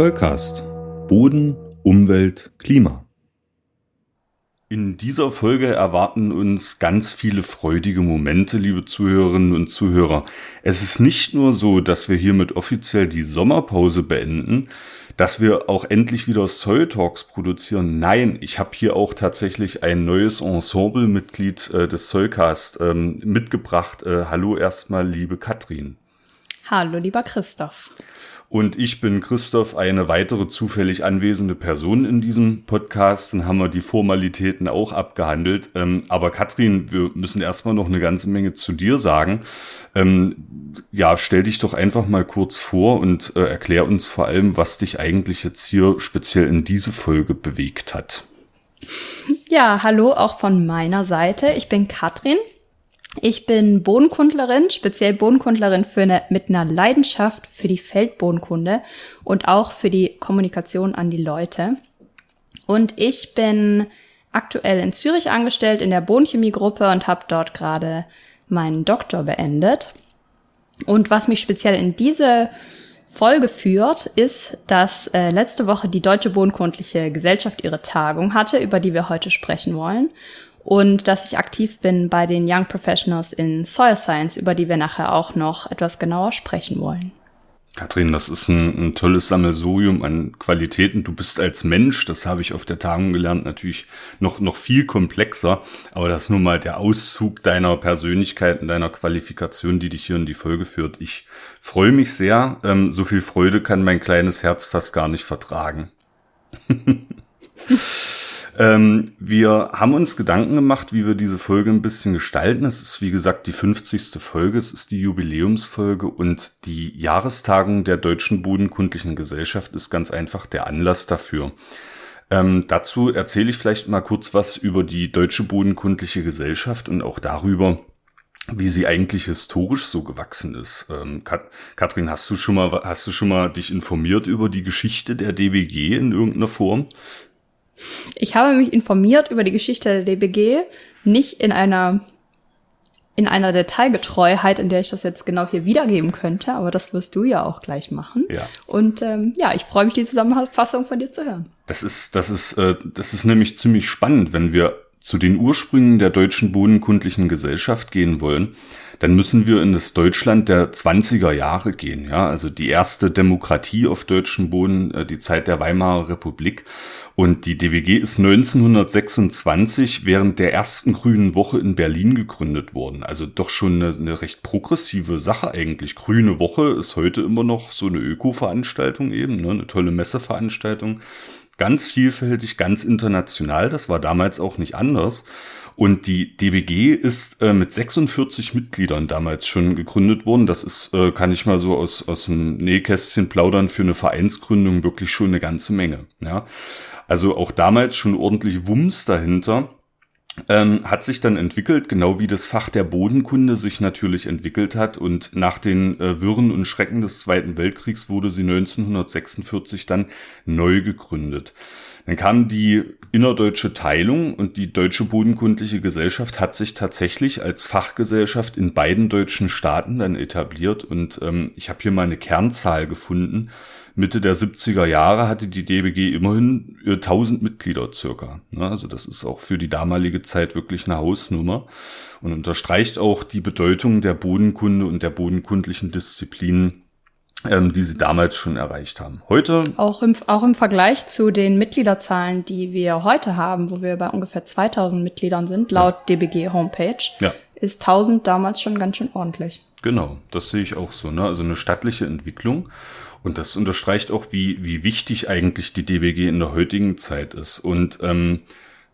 Zollcast. Boden, Umwelt, Klima. In dieser Folge erwarten uns ganz viele freudige Momente, liebe Zuhörerinnen und Zuhörer. Es ist nicht nur so, dass wir hiermit offiziell die Sommerpause beenden, dass wir auch endlich wieder Soil Talks produzieren. Nein, ich habe hier auch tatsächlich ein neues Ensemble-Mitglied äh, des Soilcast ähm, mitgebracht. Äh, hallo erstmal, liebe Katrin. Hallo, lieber Christoph. Und ich bin Christoph, eine weitere zufällig anwesende Person in diesem Podcast. Dann haben wir die Formalitäten auch abgehandelt. Ähm, aber Katrin, wir müssen erstmal noch eine ganze Menge zu dir sagen. Ähm, ja, stell dich doch einfach mal kurz vor und äh, erklär uns vor allem, was dich eigentlich jetzt hier speziell in diese Folge bewegt hat. Ja, hallo auch von meiner Seite. Ich bin Katrin. Ich bin Bodenkundlerin, speziell Bodenkundlerin für eine, mit einer Leidenschaft für die Feldbodenkunde und auch für die Kommunikation an die Leute. Und ich bin aktuell in Zürich angestellt in der Bodenchemiegruppe und habe dort gerade meinen Doktor beendet. Und was mich speziell in diese Folge führt, ist, dass äh, letzte Woche die Deutsche Bodenkundliche Gesellschaft ihre Tagung hatte, über die wir heute sprechen wollen und dass ich aktiv bin bei den Young Professionals in Soil Science, über die wir nachher auch noch etwas genauer sprechen wollen. Kathrin, das ist ein, ein, tolles Sammelsurium an Qualitäten. Du bist als Mensch, das habe ich auf der Tagung gelernt, natürlich noch, noch viel komplexer. Aber das ist nun mal der Auszug deiner Persönlichkeit und deiner Qualifikation, die dich hier in die Folge führt. Ich freue mich sehr. Ähm, so viel Freude kann mein kleines Herz fast gar nicht vertragen. Ähm, wir haben uns Gedanken gemacht, wie wir diese Folge ein bisschen gestalten. Es ist, wie gesagt, die 50. Folge, es ist die Jubiläumsfolge und die Jahrestagung der Deutschen Bodenkundlichen Gesellschaft ist ganz einfach der Anlass dafür. Ähm, dazu erzähle ich vielleicht mal kurz was über die Deutsche Bodenkundliche Gesellschaft und auch darüber, wie sie eigentlich historisch so gewachsen ist. Ähm, Kat Katrin, hast du schon mal, hast du schon mal dich informiert über die Geschichte der DBG in irgendeiner Form? Ich habe mich informiert über die Geschichte der DBG, nicht in einer in einer Detailgetreuheit, in der ich das jetzt genau hier wiedergeben könnte, aber das wirst du ja auch gleich machen. Ja. Und ähm, ja, ich freue mich, die Zusammenfassung von dir zu hören. Das ist, das ist, äh, das ist nämlich ziemlich spannend, wenn wir zu den Ursprüngen der deutschen bodenkundlichen Gesellschaft gehen wollen dann müssen wir in das Deutschland der 20er Jahre gehen. Ja, also die erste Demokratie auf deutschem Boden, äh, die Zeit der Weimarer Republik. Und die DBG ist 1926 während der ersten Grünen Woche in Berlin gegründet worden. Also doch schon eine, eine recht progressive Sache eigentlich. Grüne Woche ist heute immer noch so eine Öko-Veranstaltung eben, ne? eine tolle Messeveranstaltung. Ganz vielfältig, ganz international. Das war damals auch nicht anders. Und die DBG ist äh, mit 46 Mitgliedern damals schon gegründet worden. Das ist, äh, kann ich mal so aus, aus dem Nähkästchen plaudern, für eine Vereinsgründung wirklich schon eine ganze Menge. Ja. Also auch damals schon ordentlich Wumms dahinter. Ähm, hat sich dann entwickelt, genau wie das Fach der Bodenkunde sich natürlich entwickelt hat. Und nach den äh, Wirren und Schrecken des Zweiten Weltkriegs wurde sie 1946 dann neu gegründet. Dann kam die innerdeutsche Teilung und die Deutsche Bodenkundliche Gesellschaft hat sich tatsächlich als Fachgesellschaft in beiden deutschen Staaten dann etabliert. Und ähm, ich habe hier mal eine Kernzahl gefunden. Mitte der 70er Jahre hatte die DBG immerhin 1000 Mitglieder circa. Ne, also das ist auch für die damalige Zeit wirklich eine Hausnummer und unterstreicht auch die Bedeutung der Bodenkunde und der bodenkundlichen Disziplinen ähm, die sie damals schon erreicht haben. Heute auch im, auch im Vergleich zu den Mitgliederzahlen, die wir heute haben, wo wir bei ungefähr 2000 Mitgliedern sind, laut ja. DBG Homepage, ja. ist 1000 damals schon ganz schön ordentlich. Genau, das sehe ich auch so. Ne? Also eine stattliche Entwicklung. Und das unterstreicht auch, wie, wie wichtig eigentlich die DBG in der heutigen Zeit ist. Und ähm,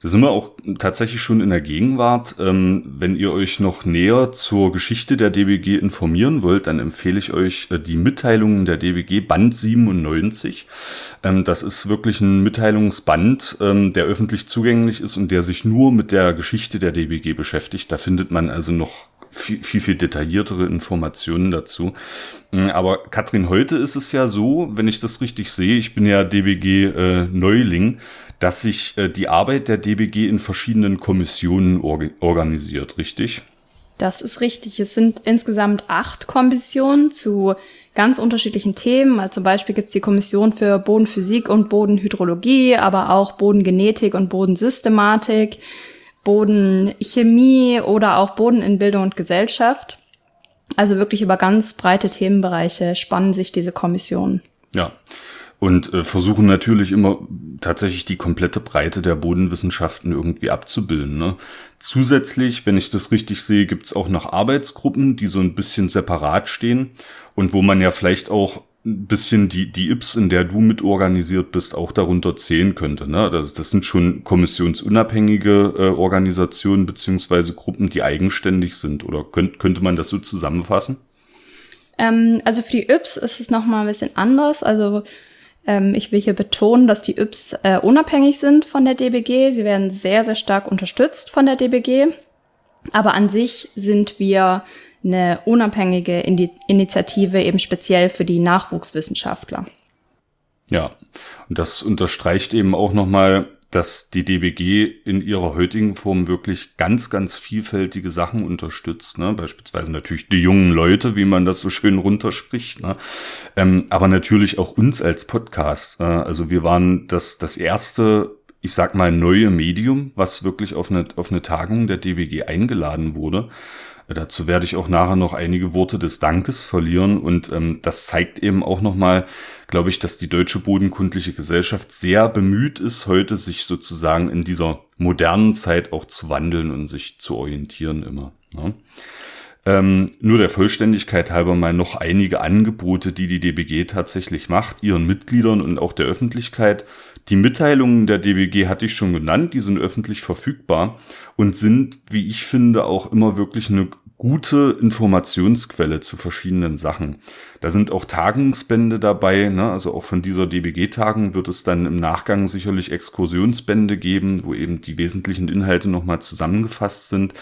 da sind wir auch tatsächlich schon in der Gegenwart. Ähm, wenn ihr euch noch näher zur Geschichte der DBG informieren wollt, dann empfehle ich euch äh, die Mitteilungen der DBG Band 97. Ähm, das ist wirklich ein Mitteilungsband, ähm, der öffentlich zugänglich ist und der sich nur mit der Geschichte der DBG beschäftigt. Da findet man also noch viel, viel, viel detailliertere Informationen dazu. Mm, aber Katrin, heute ist es ja so, wenn ich das richtig sehe, ich bin ja DBG äh, Neuling, dass sich äh, die Arbeit der DBG in verschiedenen Kommissionen org organisiert, richtig? Das ist richtig. Es sind insgesamt acht Kommissionen zu ganz unterschiedlichen Themen. Also zum Beispiel gibt es die Kommission für Bodenphysik und Bodenhydrologie, aber auch Bodengenetik und Bodensystematik, Bodenchemie oder auch Boden in Bildung und Gesellschaft. Also wirklich über ganz breite Themenbereiche spannen sich diese Kommissionen. Ja. Und äh, versuchen natürlich immer tatsächlich die komplette Breite der Bodenwissenschaften irgendwie abzubilden. Ne? Zusätzlich, wenn ich das richtig sehe, gibt's auch noch Arbeitsgruppen, die so ein bisschen separat stehen und wo man ja vielleicht auch ein bisschen die, die IPS, in der du mit organisiert bist, auch darunter zählen könnte. Ne? Das, das sind schon kommissionsunabhängige äh, Organisationen beziehungsweise Gruppen, die eigenständig sind. Oder könnt, könnte man das so zusammenfassen? Ähm, also für die IPS ist es nochmal ein bisschen anders. Also ähm, ich will hier betonen, dass die IPS äh, unabhängig sind von der DBG. Sie werden sehr, sehr stark unterstützt von der DBG. Aber an sich sind wir eine unabhängige Initiative eben speziell für die Nachwuchswissenschaftler. Ja, und das unterstreicht eben auch nochmal, dass die DBG in ihrer heutigen Form wirklich ganz, ganz vielfältige Sachen unterstützt. Ne? Beispielsweise natürlich die jungen Leute, wie man das so schön runterspricht. Ne? Ähm, aber natürlich auch uns als Podcast. Äh, also wir waren das, das erste ich sag mal, neue Medium, was wirklich auf eine, auf eine Tagung der DBG eingeladen wurde. Dazu werde ich auch nachher noch einige Worte des Dankes verlieren und ähm, das zeigt eben auch nochmal, glaube ich, dass die Deutsche Bodenkundliche Gesellschaft sehr bemüht ist, heute sich sozusagen in dieser modernen Zeit auch zu wandeln und sich zu orientieren immer. Ne? Ähm, nur der Vollständigkeit halber mal noch einige Angebote, die die DBG tatsächlich macht, ihren Mitgliedern und auch der Öffentlichkeit. Die Mitteilungen der DBG hatte ich schon genannt, die sind öffentlich verfügbar und sind, wie ich finde, auch immer wirklich eine gute Informationsquelle zu verschiedenen Sachen. Da sind auch Tagungsbände dabei, ne? also auch von dieser DBG-Tagung wird es dann im Nachgang sicherlich Exkursionsbände geben, wo eben die wesentlichen Inhalte nochmal zusammengefasst sind.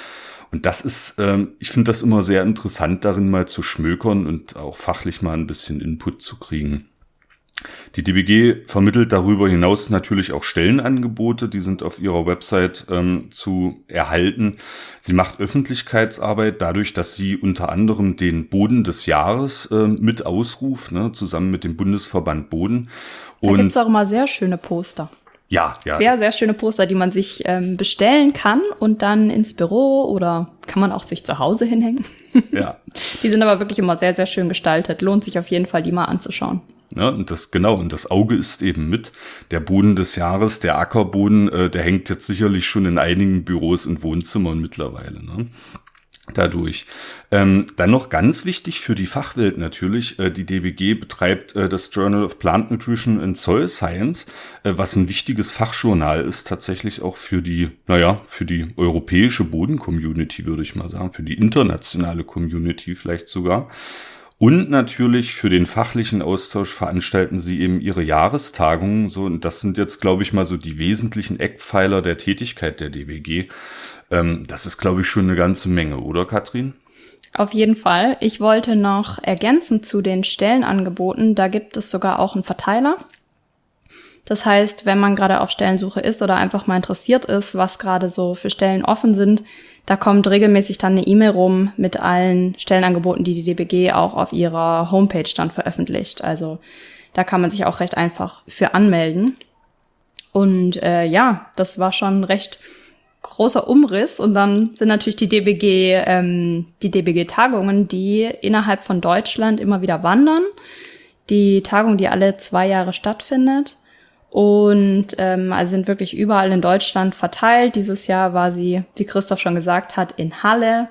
Und das ist, ähm, ich finde das immer sehr interessant, darin mal zu schmökern und auch fachlich mal ein bisschen Input zu kriegen. Die DBG vermittelt darüber hinaus natürlich auch Stellenangebote, die sind auf ihrer Website ähm, zu erhalten. Sie macht Öffentlichkeitsarbeit dadurch, dass sie unter anderem den Boden des Jahres äh, mit ausruft, ne, zusammen mit dem Bundesverband Boden. Und da gibt's auch immer sehr schöne Poster. Ja, ja. Sehr, sehr schöne Poster, die man sich ähm, bestellen kann und dann ins Büro oder kann man auch sich zu Hause hinhängen. Ja. die sind aber wirklich immer sehr, sehr schön gestaltet. Lohnt sich auf jeden Fall, die mal anzuschauen. Ja, und das genau, und das Auge ist eben mit. Der Boden des Jahres, der Ackerboden, äh, der hängt jetzt sicherlich schon in einigen Büros und Wohnzimmern mittlerweile. Ne? Dadurch. Ähm, dann noch ganz wichtig für die Fachwelt natürlich, äh, die DBG betreibt äh, das Journal of Plant Nutrition and Soil Science, äh, was ein wichtiges Fachjournal ist, tatsächlich auch für die, naja, für die europäische Boden-Community, würde ich mal sagen, für die internationale Community vielleicht sogar. Und natürlich für den fachlichen Austausch veranstalten sie eben ihre Jahrestagungen. So, und das sind jetzt, glaube ich, mal so die wesentlichen Eckpfeiler der Tätigkeit der DBG. Ähm, das ist, glaube ich, schon eine ganze Menge, oder Katrin? Auf jeden Fall. Ich wollte noch ergänzen zu den Stellenangeboten. Da gibt es sogar auch einen Verteiler. Das heißt, wenn man gerade auf Stellensuche ist oder einfach mal interessiert ist, was gerade so für Stellen offen sind, da kommt regelmäßig dann eine E-Mail rum mit allen Stellenangeboten, die die DBG auch auf ihrer Homepage dann veröffentlicht. Also da kann man sich auch recht einfach für anmelden. Und äh, ja, das war schon recht großer Umriss. Und dann sind natürlich die DBG, ähm, die DBG-Tagungen, die innerhalb von Deutschland immer wieder wandern. Die Tagung, die alle zwei Jahre stattfindet und ähm, also sind wirklich überall in Deutschland verteilt. Dieses Jahr war sie, wie Christoph schon gesagt hat, in Halle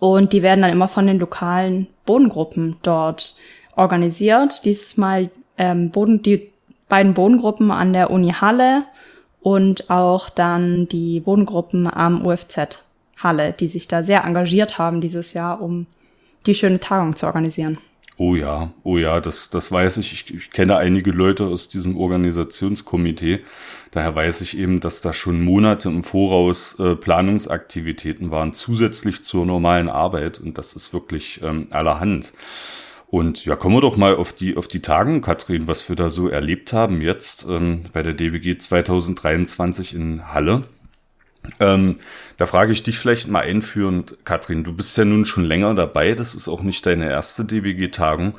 und die werden dann immer von den lokalen Bodengruppen dort organisiert. Diesmal ähm, Boden, die beiden Bodengruppen an der Uni Halle und auch dann die Bodengruppen am UFZ Halle, die sich da sehr engagiert haben dieses Jahr, um die schöne Tagung zu organisieren. Oh ja, oh ja, das, das weiß ich. ich. Ich kenne einige Leute aus diesem Organisationskomitee. Daher weiß ich eben, dass da schon Monate im Voraus äh, Planungsaktivitäten waren, zusätzlich zur normalen Arbeit. Und das ist wirklich ähm, allerhand. Und ja, kommen wir doch mal auf die, auf die Tagen, Katrin, was wir da so erlebt haben jetzt ähm, bei der DBG 2023 in Halle. Ähm, da frage ich dich vielleicht mal einführend, Katrin, du bist ja nun schon länger dabei, das ist auch nicht deine erste DBG-Tagung.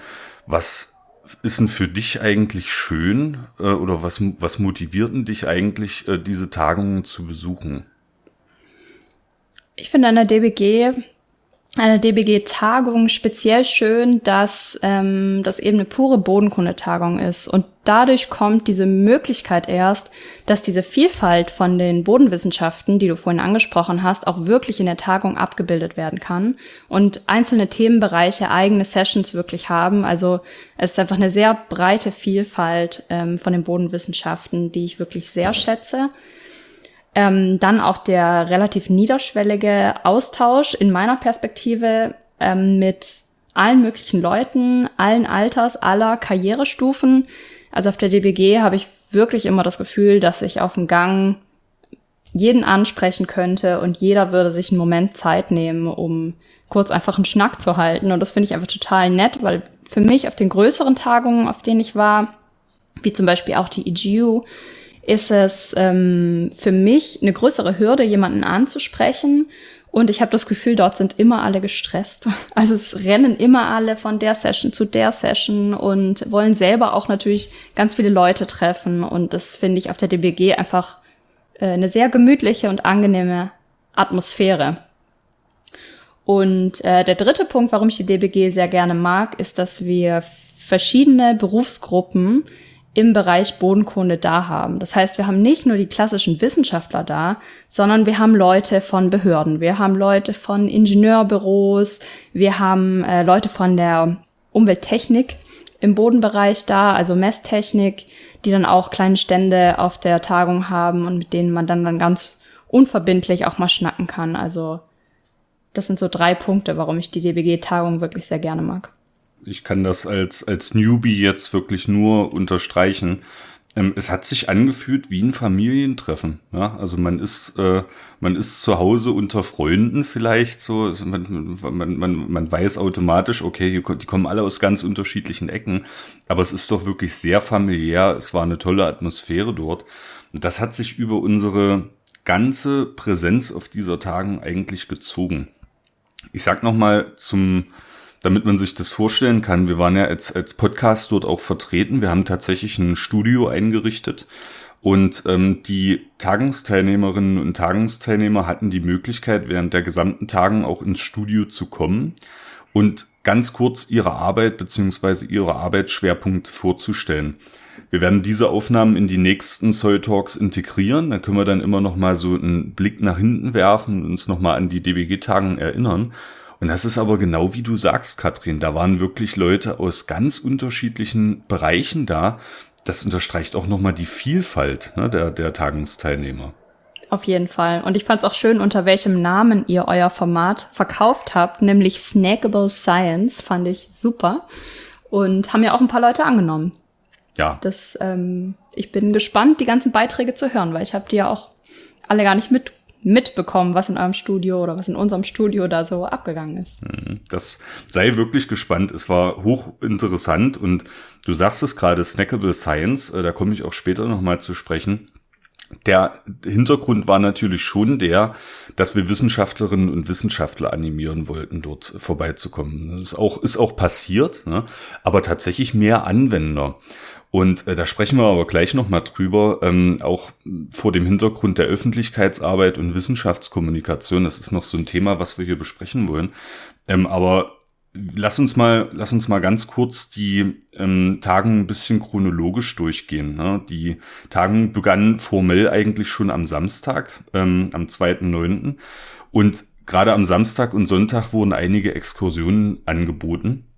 Was ist denn für dich eigentlich schön äh, oder was, was motiviert denn dich eigentlich, äh, diese Tagungen zu besuchen? Ich finde an der DBG eine DBG-Tagung speziell schön, dass ähm, das eben eine pure Bodenkundetagung ist. Und dadurch kommt diese Möglichkeit erst, dass diese Vielfalt von den Bodenwissenschaften, die du vorhin angesprochen hast, auch wirklich in der Tagung abgebildet werden kann und einzelne Themenbereiche eigene Sessions wirklich haben. Also es ist einfach eine sehr breite Vielfalt ähm, von den Bodenwissenschaften, die ich wirklich sehr schätze. Ähm, dann auch der relativ niederschwellige Austausch in meiner Perspektive ähm, mit allen möglichen Leuten, allen Alters, aller Karrierestufen. Also auf der DBG habe ich wirklich immer das Gefühl, dass ich auf dem Gang jeden ansprechen könnte und jeder würde sich einen Moment Zeit nehmen, um kurz einfach einen Schnack zu halten. Und das finde ich einfach total nett, weil für mich auf den größeren Tagungen, auf denen ich war, wie zum Beispiel auch die EGU, ist es ähm, für mich eine größere Hürde, jemanden anzusprechen. Und ich habe das Gefühl, dort sind immer alle gestresst. Also es rennen immer alle von der Session zu der Session und wollen selber auch natürlich ganz viele Leute treffen. Und das finde ich auf der DBG einfach äh, eine sehr gemütliche und angenehme Atmosphäre. Und äh, der dritte Punkt, warum ich die DBG sehr gerne mag, ist, dass wir verschiedene Berufsgruppen im Bereich Bodenkunde da haben. Das heißt, wir haben nicht nur die klassischen Wissenschaftler da, sondern wir haben Leute von Behörden, wir haben Leute von Ingenieurbüros, wir haben äh, Leute von der Umwelttechnik im Bodenbereich da, also Messtechnik, die dann auch kleine Stände auf der Tagung haben und mit denen man dann, dann ganz unverbindlich auch mal schnacken kann. Also das sind so drei Punkte, warum ich die DBG-Tagung wirklich sehr gerne mag ich kann das als, als Newbie jetzt wirklich nur unterstreichen. Ähm, es hat sich angefühlt wie ein Familientreffen. Ja? Also man ist, äh, man ist zu Hause unter Freunden vielleicht so. Also man, man, man, man weiß automatisch, okay, die kommen alle aus ganz unterschiedlichen Ecken. Aber es ist doch wirklich sehr familiär. Es war eine tolle Atmosphäre dort. Und das hat sich über unsere ganze Präsenz auf dieser Tagen eigentlich gezogen. Ich sag noch mal zum damit man sich das vorstellen kann, wir waren ja als, als Podcast dort auch vertreten. Wir haben tatsächlich ein Studio eingerichtet und ähm, die Tagungsteilnehmerinnen und Tagungsteilnehmer hatten die Möglichkeit, während der gesamten Tagen auch ins Studio zu kommen und ganz kurz ihre Arbeit beziehungsweise ihre Arbeitsschwerpunkte vorzustellen. Wir werden diese Aufnahmen in die nächsten Soul Talks integrieren. Da können wir dann immer noch mal so einen Blick nach hinten werfen und uns noch mal an die DBG-Tagen erinnern. Und das ist aber genau wie du sagst, Katrin. Da waren wirklich Leute aus ganz unterschiedlichen Bereichen da. Das unterstreicht auch nochmal die Vielfalt ne, der, der Tagungsteilnehmer. Auf jeden Fall. Und ich fand es auch schön, unter welchem Namen ihr euer Format verkauft habt, nämlich Snackable Science. Fand ich super. Und haben ja auch ein paar Leute angenommen. Ja. Das, ähm, ich bin gespannt, die ganzen Beiträge zu hören, weil ich habe die ja auch alle gar nicht mit mitbekommen, was in eurem Studio oder was in unserem Studio da so abgegangen ist. Mhm. Das sei wirklich gespannt. Es war hochinteressant und du sagst es gerade, Snackable Science, äh, da komme ich auch später nochmal zu sprechen. Der Hintergrund war natürlich schon der, dass wir Wissenschaftlerinnen und Wissenschaftler animieren wollten, dort vorbeizukommen. Das ist auch, ist auch passiert, ne? aber tatsächlich mehr Anwender. Und äh, da sprechen wir aber gleich nochmal drüber, ähm, auch vor dem Hintergrund der Öffentlichkeitsarbeit und Wissenschaftskommunikation. Das ist noch so ein Thema, was wir hier besprechen wollen. Ähm, aber lass uns mal, lass uns mal ganz kurz die ähm, Tagen ein bisschen chronologisch durchgehen. Ne? Die Tagen begannen formell eigentlich schon am Samstag, ähm, am 2.9. Und gerade am Samstag und Sonntag wurden einige Exkursionen angeboten.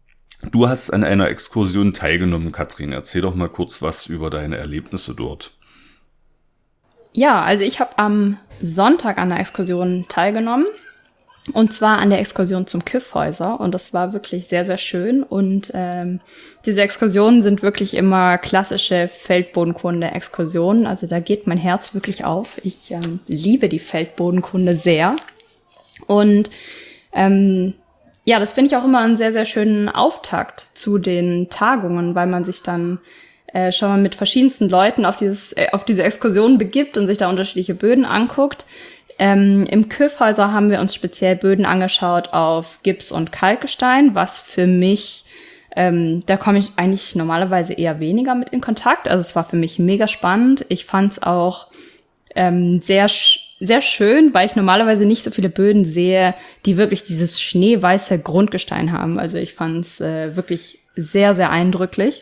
Du hast an einer Exkursion teilgenommen, Katrin. Erzähl doch mal kurz was über deine Erlebnisse dort. Ja, also ich habe am Sonntag an der Exkursion teilgenommen. Und zwar an der Exkursion zum Kiffhäuser. Und das war wirklich sehr, sehr schön. Und ähm, diese Exkursionen sind wirklich immer klassische Feldbodenkunde-Exkursionen. Also da geht mein Herz wirklich auf. Ich ähm, liebe die Feldbodenkunde sehr. Und ähm, ja, das finde ich auch immer einen sehr, sehr schönen Auftakt zu den Tagungen, weil man sich dann äh, schon mal mit verschiedensten Leuten auf, dieses, äh, auf diese Exkursion begibt und sich da unterschiedliche Böden anguckt. Ähm, Im Küffhäuser haben wir uns speziell Böden angeschaut auf Gips und Kalkgestein, was für mich, ähm, da komme ich eigentlich normalerweise eher weniger mit in Kontakt. Also es war für mich mega spannend. Ich fand es auch ähm, sehr sehr schön, weil ich normalerweise nicht so viele Böden sehe, die wirklich dieses schneeweiße Grundgestein haben. Also ich fand es äh, wirklich sehr, sehr eindrücklich.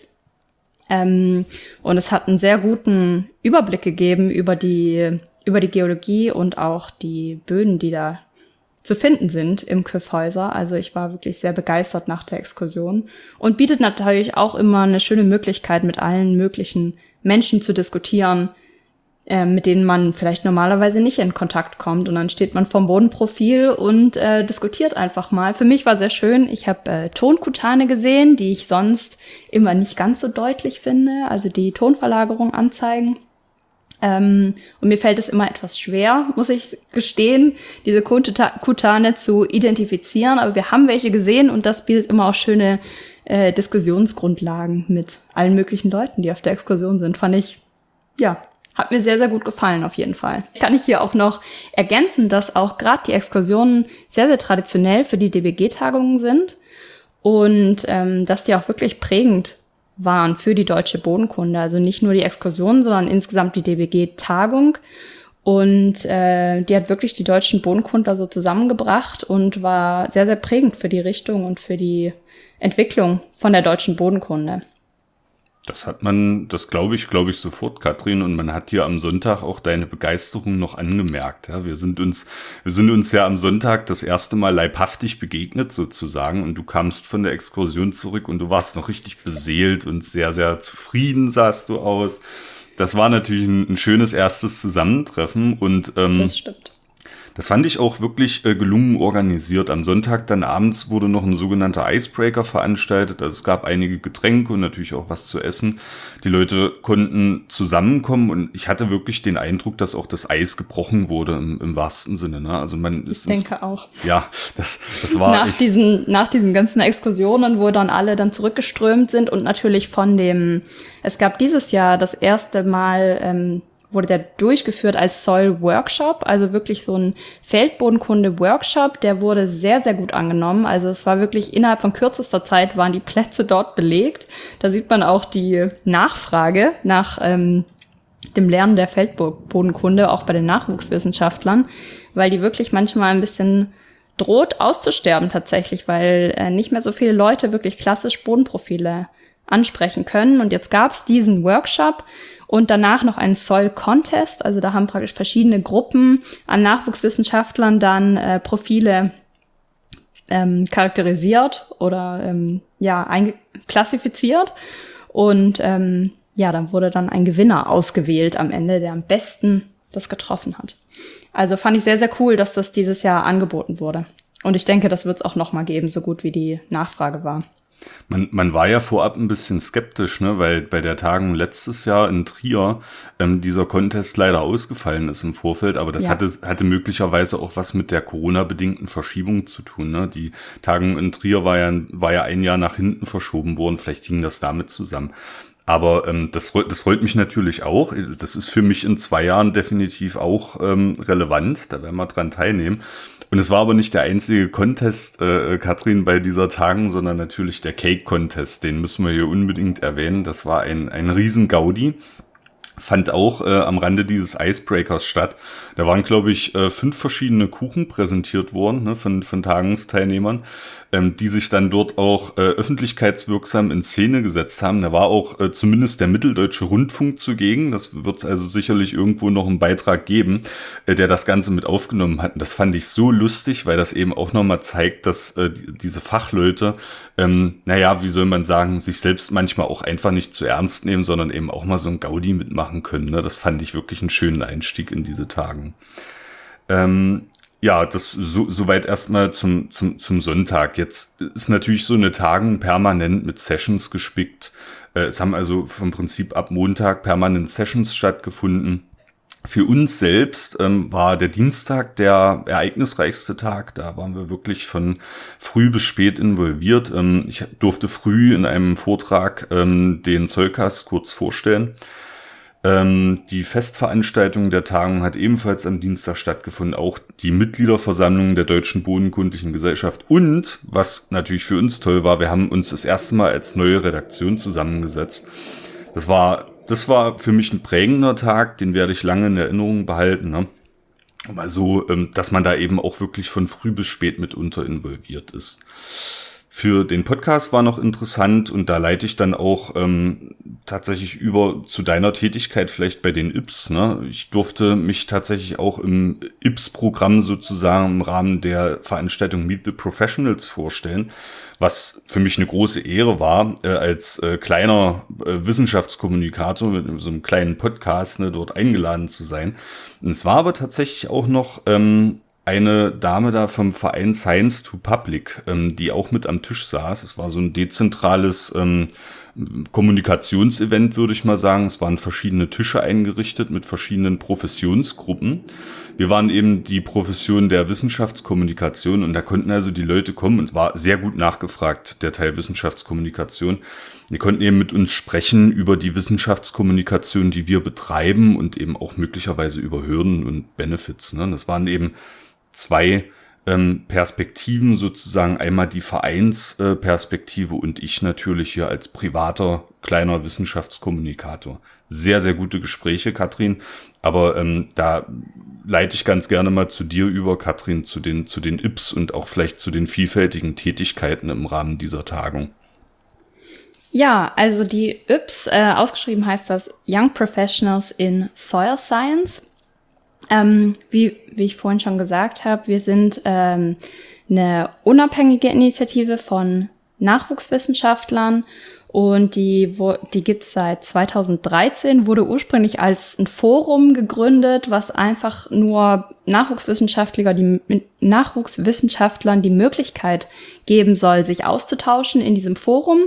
Ähm, und es hat einen sehr guten Überblick gegeben über die, über die Geologie und auch die Böden, die da zu finden sind im Küffhäuser. Also ich war wirklich sehr begeistert nach der Exkursion und bietet natürlich auch immer eine schöne Möglichkeit, mit allen möglichen Menschen zu diskutieren, äh, mit denen man vielleicht normalerweise nicht in Kontakt kommt. Und dann steht man vom Bodenprofil und äh, diskutiert einfach mal. Für mich war sehr schön. Ich habe äh, Tonkutane gesehen, die ich sonst immer nicht ganz so deutlich finde, also die Tonverlagerung anzeigen. Ähm, und mir fällt es immer etwas schwer, muss ich gestehen, diese Kutane zu identifizieren. Aber wir haben welche gesehen und das bietet immer auch schöne äh, Diskussionsgrundlagen mit allen möglichen Leuten, die auf der Exkursion sind. Fand ich, ja, hat mir sehr, sehr gut gefallen, auf jeden Fall. Kann ich hier auch noch ergänzen, dass auch gerade die Exkursionen sehr, sehr traditionell für die DBG-Tagungen sind und ähm, dass die auch wirklich prägend waren für die deutsche Bodenkunde. Also nicht nur die Exkursionen, sondern insgesamt die DBG-Tagung. Und äh, die hat wirklich die deutschen Bodenkundler so zusammengebracht und war sehr, sehr prägend für die Richtung und für die Entwicklung von der deutschen Bodenkunde. Das hat man, das glaube ich, glaube ich sofort, Katrin, und man hat hier am Sonntag auch deine Begeisterung noch angemerkt. Ja, wir sind uns, wir sind uns ja am Sonntag das erste Mal leibhaftig begegnet sozusagen, und du kamst von der Exkursion zurück und du warst noch richtig beseelt und sehr, sehr zufrieden sahst du aus. Das war natürlich ein, ein schönes erstes Zusammentreffen und ähm, das stimmt. Das fand ich auch wirklich äh, gelungen organisiert. Am Sonntag dann abends wurde noch ein sogenannter Icebreaker veranstaltet. Also es gab einige Getränke und natürlich auch was zu essen. Die Leute konnten zusammenkommen und ich hatte wirklich den Eindruck, dass auch das Eis gebrochen wurde im, im wahrsten Sinne. Ne? Also man ist ich denke auch. Ja, das, das war nach diesen nach diesen ganzen Exkursionen, wo dann alle dann zurückgeströmt sind und natürlich von dem. Es gab dieses Jahr das erste Mal ähm, wurde der durchgeführt als Soil Workshop, also wirklich so ein Feldbodenkunde Workshop. Der wurde sehr, sehr gut angenommen. Also es war wirklich innerhalb von kürzester Zeit waren die Plätze dort belegt. Da sieht man auch die Nachfrage nach ähm, dem Lernen der Feldbodenkunde, auch bei den Nachwuchswissenschaftlern, weil die wirklich manchmal ein bisschen droht auszusterben tatsächlich, weil äh, nicht mehr so viele Leute wirklich klassisch Bodenprofile ansprechen können. Und jetzt gab es diesen Workshop und danach noch einen Soil Contest. Also da haben praktisch verschiedene Gruppen an Nachwuchswissenschaftlern dann äh, Profile ähm, charakterisiert oder ähm, ja klassifiziert und ähm, ja, dann wurde dann ein Gewinner ausgewählt am Ende, der am besten das getroffen hat. Also fand ich sehr, sehr cool, dass das dieses Jahr angeboten wurde. Und ich denke, das wird es auch noch mal geben, so gut wie die Nachfrage war. Man, man war ja vorab ein bisschen skeptisch, ne, weil bei der Tagung letztes Jahr in Trier ähm, dieser Contest leider ausgefallen ist im Vorfeld, aber das ja. hatte, hatte möglicherweise auch was mit der Corona-bedingten Verschiebung zu tun. Ne? Die Tagung in Trier war ja, war ja ein Jahr nach hinten verschoben worden, vielleicht hing das damit zusammen. Aber ähm, das, das freut mich natürlich auch. Das ist für mich in zwei Jahren definitiv auch ähm, relevant. Da werden wir dran teilnehmen. Und es war aber nicht der einzige Contest, äh, Katrin, bei dieser Tagen, sondern natürlich der Cake Contest. Den müssen wir hier unbedingt erwähnen. Das war ein, ein riesen Gaudi fand auch äh, am Rande dieses Icebreakers statt. Da waren, glaube ich, äh, fünf verschiedene Kuchen präsentiert worden ne, von, von Tagungsteilnehmern, ähm, die sich dann dort auch äh, öffentlichkeitswirksam in Szene gesetzt haben. Da war auch äh, zumindest der Mitteldeutsche Rundfunk zugegen. Das wird also sicherlich irgendwo noch einen Beitrag geben, äh, der das Ganze mit aufgenommen hat. Und das fand ich so lustig, weil das eben auch nochmal zeigt, dass äh, diese Fachleute, ähm, naja, wie soll man sagen, sich selbst manchmal auch einfach nicht zu ernst nehmen, sondern eben auch mal so ein Gaudi mitmachen können. Ne? Das fand ich wirklich einen schönen Einstieg in diese Tagen. Ähm, ja, das so, soweit erstmal zum, zum, zum Sonntag. Jetzt ist natürlich so eine Tagung permanent mit Sessions gespickt. Äh, es haben also vom Prinzip ab Montag permanent Sessions stattgefunden. Für uns selbst ähm, war der Dienstag der ereignisreichste Tag. Da waren wir wirklich von früh bis spät involviert. Ähm, ich durfte früh in einem Vortrag ähm, den Zollkast kurz vorstellen. Ähm, die Festveranstaltung der Tagung hat ebenfalls am Dienstag stattgefunden, auch die Mitgliederversammlung der Deutschen Bodenkundlichen Gesellschaft. Und, was natürlich für uns toll war, wir haben uns das erste Mal als neue Redaktion zusammengesetzt. Das war, das war für mich ein prägender Tag, den werde ich lange in Erinnerung behalten. Ne? Mal so, ähm, dass man da eben auch wirklich von früh bis spät mitunter involviert ist. Für den Podcast war noch interessant und da leite ich dann auch ähm, tatsächlich über zu deiner Tätigkeit vielleicht bei den IPS. Ne? Ich durfte mich tatsächlich auch im IPS-Programm sozusagen im Rahmen der Veranstaltung Meet the Professionals vorstellen, was für mich eine große Ehre war, äh, als äh, kleiner äh, Wissenschaftskommunikator mit so einem kleinen Podcast ne, dort eingeladen zu sein. Und es war aber tatsächlich auch noch ähm, eine Dame da vom Verein Science to Public, ähm, die auch mit am Tisch saß. Es war so ein dezentrales ähm, Kommunikationsevent, würde ich mal sagen. Es waren verschiedene Tische eingerichtet mit verschiedenen Professionsgruppen. Wir waren eben die Profession der Wissenschaftskommunikation und da konnten also die Leute kommen und es war sehr gut nachgefragt, der Teil Wissenschaftskommunikation. Die konnten eben mit uns sprechen über die Wissenschaftskommunikation, die wir betreiben und eben auch möglicherweise über Hürden und Benefits. Ne? Das waren eben zwei ähm, Perspektiven sozusagen. Einmal die Vereinsperspektive äh, und ich natürlich hier als privater kleiner Wissenschaftskommunikator. Sehr, sehr gute Gespräche, Katrin. Aber ähm, da leite ich ganz gerne mal zu dir über, Katrin, zu den, zu den IPS und auch vielleicht zu den vielfältigen Tätigkeiten im Rahmen dieser Tagung. Ja, also die IPS, äh, ausgeschrieben heißt das Young Professionals in Soil Science. Ähm, wie, wie ich vorhin schon gesagt habe, wir sind ähm, eine unabhängige Initiative von Nachwuchswissenschaftlern und die, wo, die gibt's seit 2013, wurde ursprünglich als ein Forum gegründet, was einfach nur Nachwuchswissenschaftler, die Nachwuchswissenschaftlern die Möglichkeit geben soll, sich auszutauschen in diesem Forum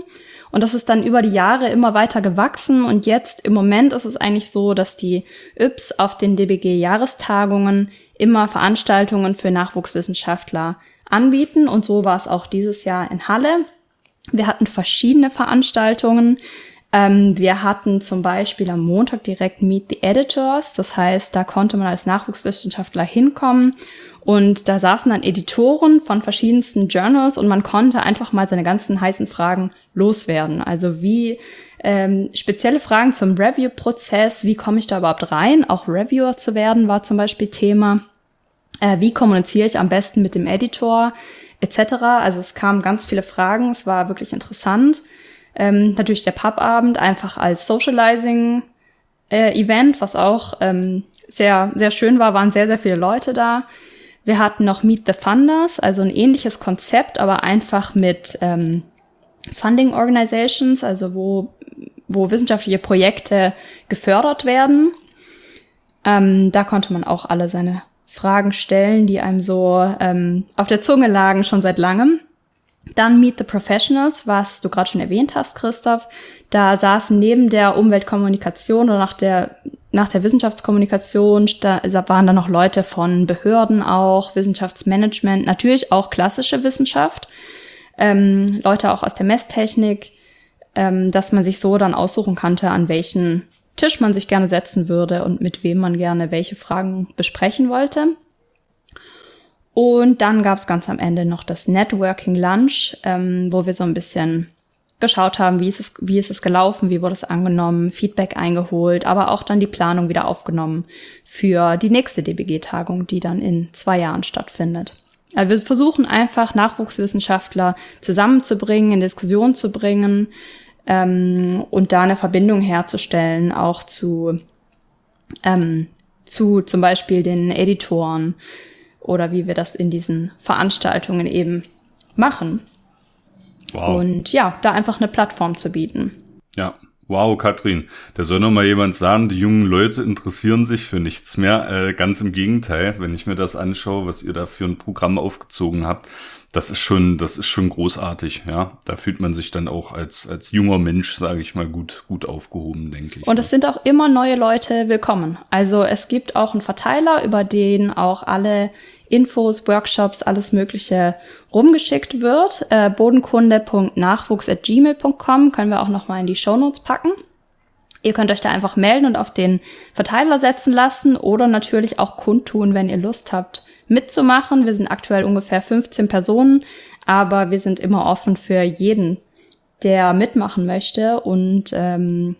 und das ist dann über die Jahre immer weiter gewachsen. Und jetzt im Moment ist es eigentlich so, dass die YPS auf den DBG-Jahrestagungen immer Veranstaltungen für Nachwuchswissenschaftler anbieten. Und so war es auch dieses Jahr in Halle. Wir hatten verschiedene Veranstaltungen. Ähm, wir hatten zum Beispiel am Montag direkt Meet the Editors. Das heißt, da konnte man als Nachwuchswissenschaftler hinkommen und da saßen dann Editoren von verschiedensten Journals und man konnte einfach mal seine ganzen heißen Fragen loswerden. Also wie ähm, spezielle Fragen zum Review-Prozess, wie komme ich da überhaupt rein? Auch Reviewer zu werden war zum Beispiel Thema. Äh, wie kommuniziere ich am besten mit dem Editor etc. Also es kamen ganz viele Fragen, es war wirklich interessant. Ähm, natürlich der Pubabend einfach als Socializing äh, Event, was auch ähm, sehr, sehr schön war, waren sehr, sehr viele Leute da. Wir hatten noch Meet the Funders, also ein ähnliches Konzept, aber einfach mit ähm, Funding Organizations, also wo, wo wissenschaftliche Projekte gefördert werden. Ähm, da konnte man auch alle seine Fragen stellen, die einem so ähm, auf der Zunge lagen schon seit langem. Dann Meet the Professionals, was du gerade schon erwähnt hast, Christoph. Da saßen neben der Umweltkommunikation oder nach der nach der Wissenschaftskommunikation da waren da noch Leute von Behörden auch, Wissenschaftsmanagement, natürlich auch klassische Wissenschaft, ähm, Leute auch aus der Messtechnik, ähm, dass man sich so dann aussuchen konnte, an welchen Tisch man sich gerne setzen würde und mit wem man gerne welche Fragen besprechen wollte. Und dann gab es ganz am Ende noch das Networking Lunch, ähm, wo wir so ein bisschen geschaut haben, wie ist es, wie ist es gelaufen, wie wurde es angenommen, Feedback eingeholt, aber auch dann die Planung wieder aufgenommen für die nächste DBG-Tagung, die dann in zwei Jahren stattfindet. Also wir versuchen einfach Nachwuchswissenschaftler zusammenzubringen, in Diskussion zu bringen ähm, und da eine Verbindung herzustellen, auch zu, ähm, zu zum Beispiel den Editoren oder wie wir das in diesen Veranstaltungen eben machen. Wow. Und ja, da einfach eine Plattform zu bieten. Ja, wow, Katrin. Da soll noch mal jemand sagen, die jungen Leute interessieren sich für nichts mehr. Äh, ganz im Gegenteil, wenn ich mir das anschaue, was ihr da für ein Programm aufgezogen habt, das ist schon, das ist schon großartig, ja. Da fühlt man sich dann auch als, als junger Mensch, sage ich mal, gut, gut aufgehoben, denke ich. Und es sind auch immer neue Leute willkommen. Also es gibt auch einen Verteiler, über den auch alle Infos, Workshops, alles Mögliche rumgeschickt wird. Äh, bodenkunde.nachwuchs.gmail.com können wir auch noch mal in die Shownotes packen. Ihr könnt euch da einfach melden und auf den Verteiler setzen lassen oder natürlich auch kundtun, wenn ihr Lust habt mitzumachen. Wir sind aktuell ungefähr 15 Personen, aber wir sind immer offen für jeden, der mitmachen möchte. Und ähm,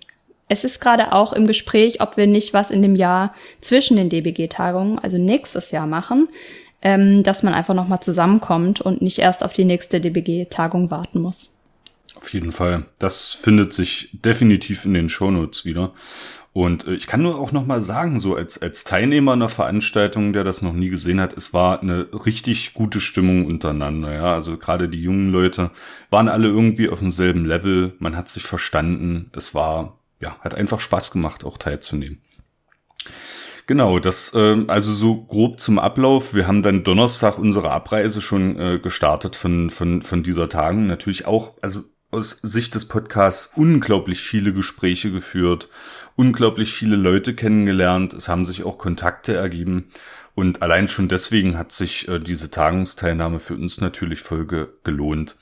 es ist gerade auch im Gespräch, ob wir nicht was in dem Jahr zwischen den DBG-Tagungen, also nächstes Jahr machen, ähm, dass man einfach nochmal zusammenkommt und nicht erst auf die nächste DBG-Tagung warten muss. Auf jeden Fall. Das findet sich definitiv in den Shownotes wieder. Und äh, ich kann nur auch noch mal sagen, so als, als Teilnehmer einer Veranstaltung, der das noch nie gesehen hat, es war eine richtig gute Stimmung untereinander. Ja, also gerade die jungen Leute waren alle irgendwie auf demselben Level. Man hat sich verstanden. Es war, ja, hat einfach Spaß gemacht, auch teilzunehmen. Genau, das äh, also so grob zum Ablauf. Wir haben dann Donnerstag unsere Abreise schon äh, gestartet von von von dieser Tagen. Natürlich auch, also aus Sicht des Podcasts unglaublich viele Gespräche geführt, unglaublich viele Leute kennengelernt, es haben sich auch Kontakte ergeben und allein schon deswegen hat sich äh, diese Tagungsteilnahme für uns natürlich voll ge gelohnt.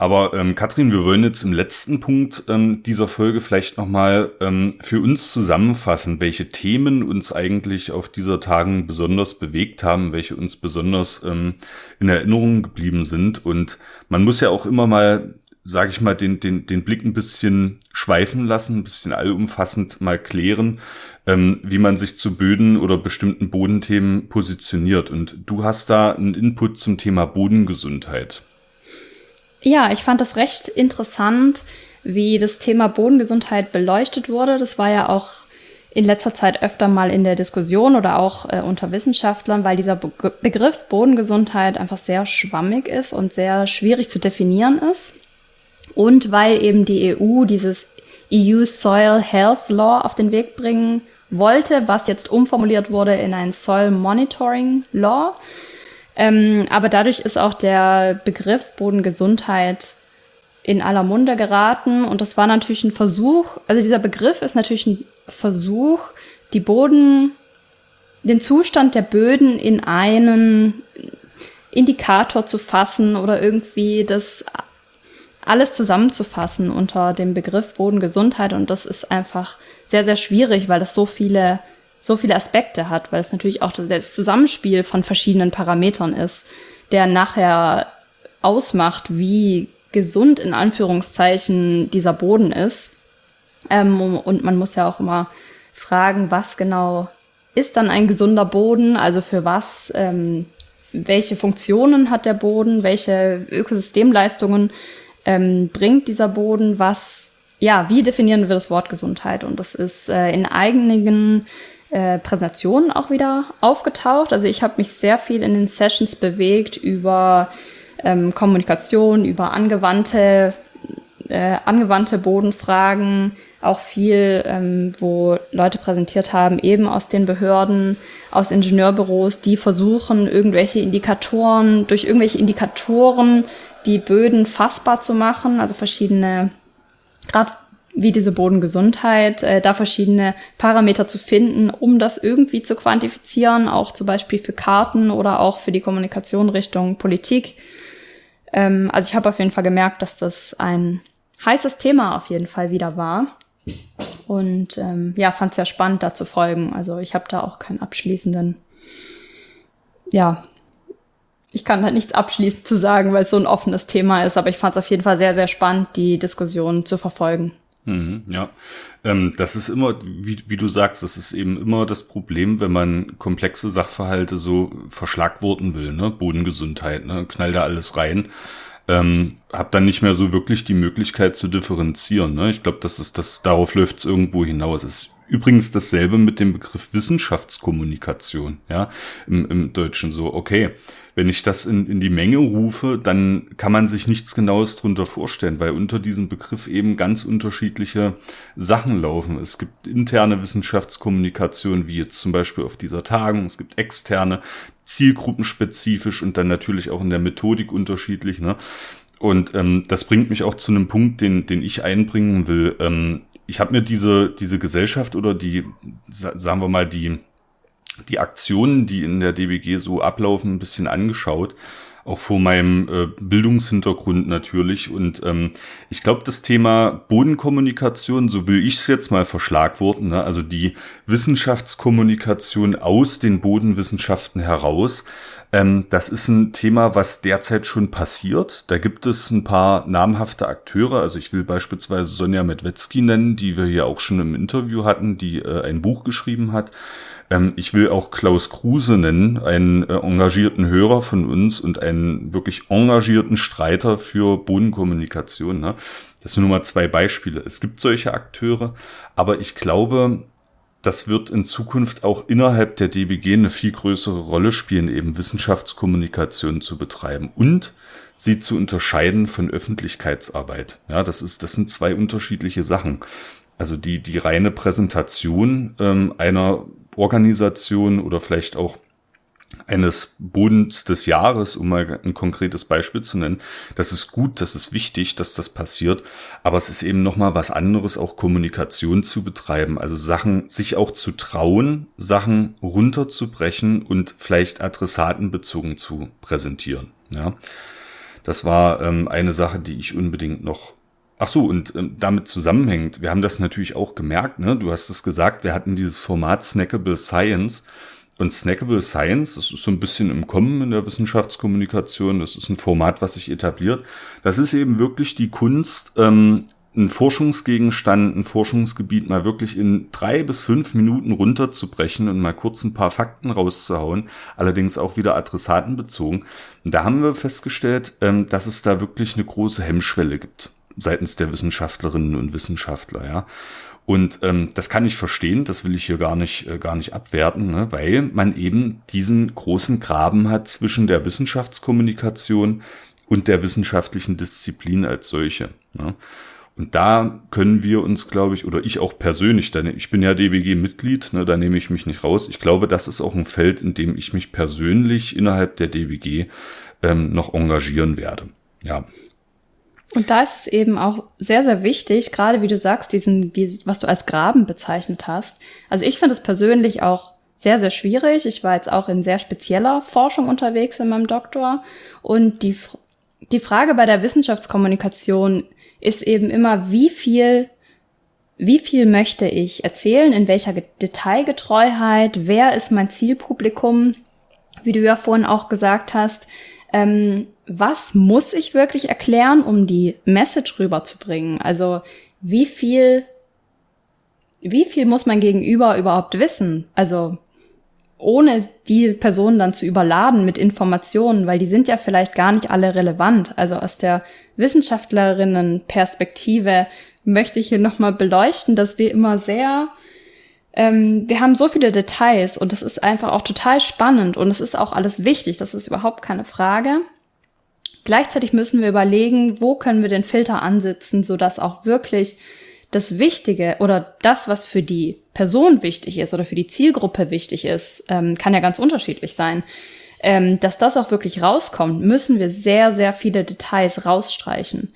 Aber ähm, Katrin, wir wollen jetzt im letzten Punkt ähm, dieser Folge vielleicht nochmal ähm, für uns zusammenfassen, welche Themen uns eigentlich auf dieser Tagen besonders bewegt haben, welche uns besonders ähm, in Erinnerung geblieben sind. Und man muss ja auch immer mal sage ich mal, den, den, den Blick ein bisschen schweifen lassen, ein bisschen allumfassend mal klären, ähm, wie man sich zu Böden oder bestimmten Bodenthemen positioniert. Und du hast da einen Input zum Thema Bodengesundheit. Ja, ich fand das recht interessant, wie das Thema Bodengesundheit beleuchtet wurde. Das war ja auch in letzter Zeit öfter mal in der Diskussion oder auch äh, unter Wissenschaftlern, weil dieser Be Begriff Bodengesundheit einfach sehr schwammig ist und sehr schwierig zu definieren ist und weil eben die EU dieses EU Soil Health Law auf den Weg bringen wollte, was jetzt umformuliert wurde in ein Soil Monitoring Law. Ähm, aber dadurch ist auch der Begriff Bodengesundheit in aller Munde geraten. Und das war natürlich ein Versuch, also dieser Begriff ist natürlich ein Versuch, die Boden, den Zustand der Böden in einen Indikator zu fassen oder irgendwie das alles zusammenzufassen unter dem Begriff Bodengesundheit. Und das ist einfach sehr, sehr schwierig, weil das so viele, so viele Aspekte hat, weil es natürlich auch das Zusammenspiel von verschiedenen Parametern ist, der nachher ausmacht, wie gesund in Anführungszeichen dieser Boden ist. Ähm, und man muss ja auch immer fragen, was genau ist dann ein gesunder Boden, also für was, ähm, welche Funktionen hat der Boden, welche Ökosystemleistungen ähm, bringt dieser Boden was, ja, wie definieren wir das Wort Gesundheit? Und das ist äh, in einigen äh, Präsentationen auch wieder aufgetaucht. Also ich habe mich sehr viel in den Sessions bewegt über ähm, Kommunikation, über angewandte äh, angewandte Bodenfragen, auch viel, ähm, wo Leute präsentiert haben, eben aus den Behörden, aus Ingenieurbüros, die versuchen, irgendwelche Indikatoren, durch irgendwelche Indikatoren die Böden fassbar zu machen, also verschiedene, gerade wie diese Bodengesundheit, äh, da verschiedene Parameter zu finden, um das irgendwie zu quantifizieren, auch zum Beispiel für Karten oder auch für die Kommunikation Richtung Politik. Ähm, also ich habe auf jeden Fall gemerkt, dass das ein heißes Thema auf jeden Fall wieder war. Und ähm, ja, fand es ja spannend, da zu folgen. Also ich habe da auch keinen abschließenden, ja, ich kann da nichts abschließend zu sagen, weil es so ein offenes Thema ist, aber ich fand es auf jeden Fall sehr, sehr spannend, die Diskussion zu verfolgen. Mhm, ja, ähm, das ist immer, wie, wie du sagst, das ist eben immer das Problem, wenn man komplexe Sachverhalte so verschlagworten will, ne? Bodengesundheit, ne? Knall da alles rein. Ähm, hab dann nicht mehr so wirklich die Möglichkeit zu differenzieren. Ne? Ich glaube, das ist das, darauf läuft es irgendwo hinaus. Es ist übrigens dasselbe mit dem Begriff Wissenschaftskommunikation, ja, im, im Deutschen so, okay, wenn ich das in, in die Menge rufe, dann kann man sich nichts Genaues drunter vorstellen, weil unter diesem Begriff eben ganz unterschiedliche Sachen laufen. Es gibt interne Wissenschaftskommunikation, wie jetzt zum Beispiel auf dieser Tagung. Es gibt externe, zielgruppenspezifisch und dann natürlich auch in der Methodik unterschiedlich. Ne? Und ähm, das bringt mich auch zu einem Punkt, den, den ich einbringen will. Ähm, ich habe mir diese, diese Gesellschaft oder die, sagen wir mal, die die Aktionen, die in der DBG so ablaufen, ein bisschen angeschaut. auch vor meinem äh, Bildungshintergrund natürlich. Und ähm, ich glaube, das Thema Bodenkommunikation, so will ich es jetzt mal verschlagworten, ne? also die Wissenschaftskommunikation aus den Bodenwissenschaften heraus, ähm, das ist ein Thema, was derzeit schon passiert. Da gibt es ein paar namhafte Akteure. Also ich will beispielsweise Sonja Medwetzki nennen, die wir hier auch schon im Interview hatten, die äh, ein Buch geschrieben hat. Ähm, ich will auch Klaus Kruse nennen, einen äh, engagierten Hörer von uns und einen wirklich engagierten Streiter für Bodenkommunikation. Ne? Das sind nur mal zwei Beispiele. Es gibt solche Akteure, aber ich glaube, das wird in Zukunft auch innerhalb der DBG eine viel größere Rolle spielen, eben Wissenschaftskommunikation zu betreiben und sie zu unterscheiden von Öffentlichkeitsarbeit. Ja, das ist, das sind zwei unterschiedliche Sachen. Also die, die reine Präsentation ähm, einer Organisation oder vielleicht auch eines Bodens des Jahres, um mal ein konkretes Beispiel zu nennen. Das ist gut, das ist wichtig, dass das passiert, aber es ist eben noch mal was anderes, auch Kommunikation zu betreiben, also Sachen sich auch zu trauen, Sachen runterzubrechen und vielleicht adressatenbezogen zu präsentieren. Ja, das war ähm, eine Sache, die ich unbedingt noch Ach so, und ähm, damit zusammenhängt, wir haben das natürlich auch gemerkt, ne? Du hast es gesagt, wir hatten dieses Format Snackable Science und Snackable Science, das ist so ein bisschen im Kommen in der Wissenschaftskommunikation, das ist ein Format, was sich etabliert. Das ist eben wirklich die Kunst, ähm, ein Forschungsgegenstand, ein Forschungsgebiet mal wirklich in drei bis fünf Minuten runterzubrechen und mal kurz ein paar Fakten rauszuhauen, allerdings auch wieder adressatenbezogen. Und da haben wir festgestellt, ähm, dass es da wirklich eine große Hemmschwelle gibt seitens der Wissenschaftlerinnen und Wissenschaftler, ja. Und ähm, das kann ich verstehen, das will ich hier gar nicht, äh, gar nicht abwerten, ne, weil man eben diesen großen Graben hat zwischen der Wissenschaftskommunikation und der wissenschaftlichen Disziplin als solche. Ne. Und da können wir uns, glaube ich, oder ich auch persönlich, denn ich bin ja DBG-Mitglied, ne, da nehme ich mich nicht raus. Ich glaube, das ist auch ein Feld, in dem ich mich persönlich innerhalb der DBG ähm, noch engagieren werde. Ja, und da ist es eben auch sehr, sehr wichtig, gerade wie du sagst, diesen, die, was du als Graben bezeichnet hast. Also ich finde es persönlich auch sehr, sehr schwierig. Ich war jetzt auch in sehr spezieller Forschung unterwegs in meinem Doktor. Und die, die Frage bei der Wissenschaftskommunikation ist eben immer, wie viel, wie viel möchte ich erzählen, in welcher Detailgetreuheit, wer ist mein Zielpublikum, wie du ja vorhin auch gesagt hast. Ähm, was muss ich wirklich erklären, um die Message rüberzubringen? Also wie viel, wie viel muss mein Gegenüber überhaupt wissen? Also ohne die Person dann zu überladen mit Informationen, weil die sind ja vielleicht gar nicht alle relevant. Also aus der Wissenschaftlerinnenperspektive möchte ich hier nochmal beleuchten, dass wir immer sehr ähm, wir haben so viele Details und es ist einfach auch total spannend und es ist auch alles wichtig, das ist überhaupt keine Frage. Gleichzeitig müssen wir überlegen, wo können wir den Filter ansetzen, sodass auch wirklich das Wichtige oder das, was für die Person wichtig ist oder für die Zielgruppe wichtig ist, ähm, kann ja ganz unterschiedlich sein, ähm, dass das auch wirklich rauskommt, müssen wir sehr, sehr viele Details rausstreichen.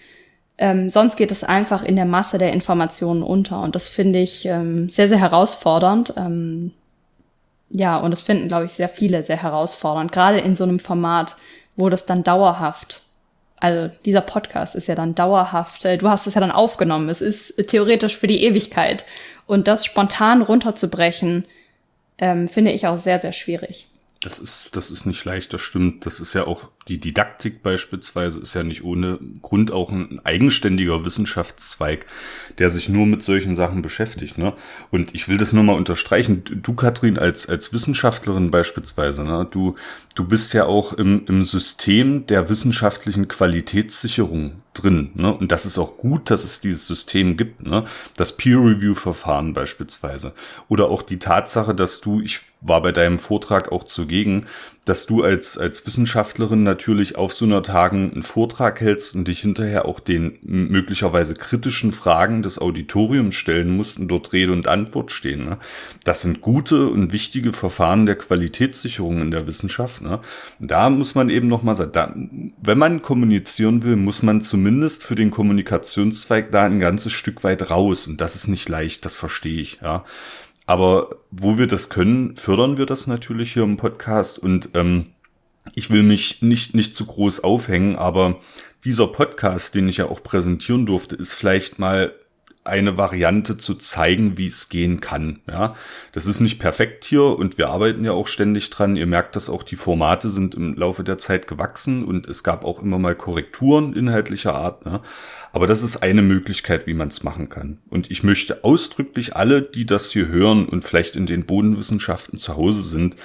Ähm, sonst geht es einfach in der Masse der Informationen unter und das finde ich ähm, sehr, sehr herausfordernd. Ähm, ja, und das finden, glaube ich, sehr viele sehr herausfordernd, gerade in so einem Format, wo das dann dauerhaft, also dieser Podcast ist ja dann dauerhaft, äh, du hast es ja dann aufgenommen, es ist theoretisch für die Ewigkeit. Und das spontan runterzubrechen, ähm, finde ich auch sehr, sehr schwierig. Das ist, das ist nicht leicht, das stimmt. Das ist ja auch, die Didaktik beispielsweise ist ja nicht ohne Grund auch ein eigenständiger Wissenschaftszweig, der sich nur mit solchen Sachen beschäftigt. Ne? Und ich will das nur mal unterstreichen. Du, Katrin, als, als Wissenschaftlerin beispielsweise, ne? du, du bist ja auch im, im System der wissenschaftlichen Qualitätssicherung drin. Ne? Und das ist auch gut, dass es dieses System gibt. Ne? Das Peer-Review-Verfahren beispielsweise. Oder auch die Tatsache, dass du, ich war bei deinem Vortrag auch zugegen, dass du als, als Wissenschaftlerin natürlich auf so einer Tagen einen Vortrag hältst und dich hinterher auch den möglicherweise kritischen Fragen des Auditoriums stellen musst und dort Rede und Antwort stehen. Ne? Das sind gute und wichtige Verfahren der Qualitätssicherung in der Wissenschaft. Ne? Da muss man eben nochmal sagen, da, wenn man kommunizieren will, muss man zumindest für den Kommunikationszweig da ein ganzes Stück weit raus. Und das ist nicht leicht, das verstehe ich. Ja. Aber wo wir das können, fördern wir das natürlich hier im Podcast. Und ähm, ich will mich nicht, nicht zu groß aufhängen, aber dieser Podcast, den ich ja auch präsentieren durfte, ist vielleicht mal eine Variante zu zeigen, wie es gehen kann. Ja, das ist nicht perfekt hier und wir arbeiten ja auch ständig dran. Ihr merkt, dass auch die Formate sind im Laufe der Zeit gewachsen und es gab auch immer mal Korrekturen inhaltlicher Art. Ne? Aber das ist eine Möglichkeit, wie man es machen kann. Und ich möchte ausdrücklich alle, die das hier hören und vielleicht in den Bodenwissenschaften zu Hause sind,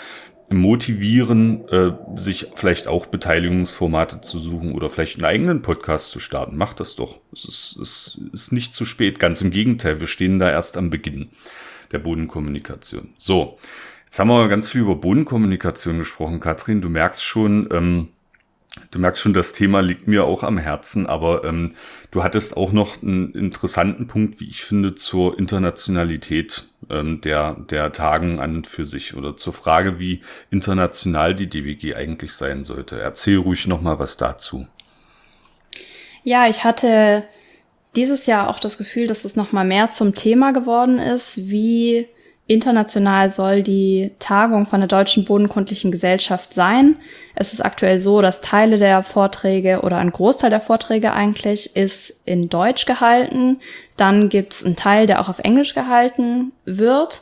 motivieren, äh, sich vielleicht auch Beteiligungsformate zu suchen oder vielleicht einen eigenen Podcast zu starten. Macht das doch. Es ist, es ist nicht zu spät. Ganz im Gegenteil, wir stehen da erst am Beginn der Bodenkommunikation. So, jetzt haben wir ganz viel über Bodenkommunikation gesprochen. Katrin, du merkst schon, ähm, Du merkst schon, das Thema liegt mir auch am Herzen, aber ähm, du hattest auch noch einen interessanten Punkt, wie ich finde, zur Internationalität ähm, der, der Tagen an und für sich oder zur Frage, wie international die DWG eigentlich sein sollte. Erzähl ruhig noch mal was dazu. Ja, ich hatte dieses Jahr auch das Gefühl, dass es noch mal mehr zum Thema geworden ist, wie International soll die Tagung von der Deutschen Bodenkundlichen Gesellschaft sein. Es ist aktuell so, dass Teile der Vorträge oder ein Großteil der Vorträge eigentlich ist in Deutsch gehalten. Dann gibt es einen Teil, der auch auf Englisch gehalten wird.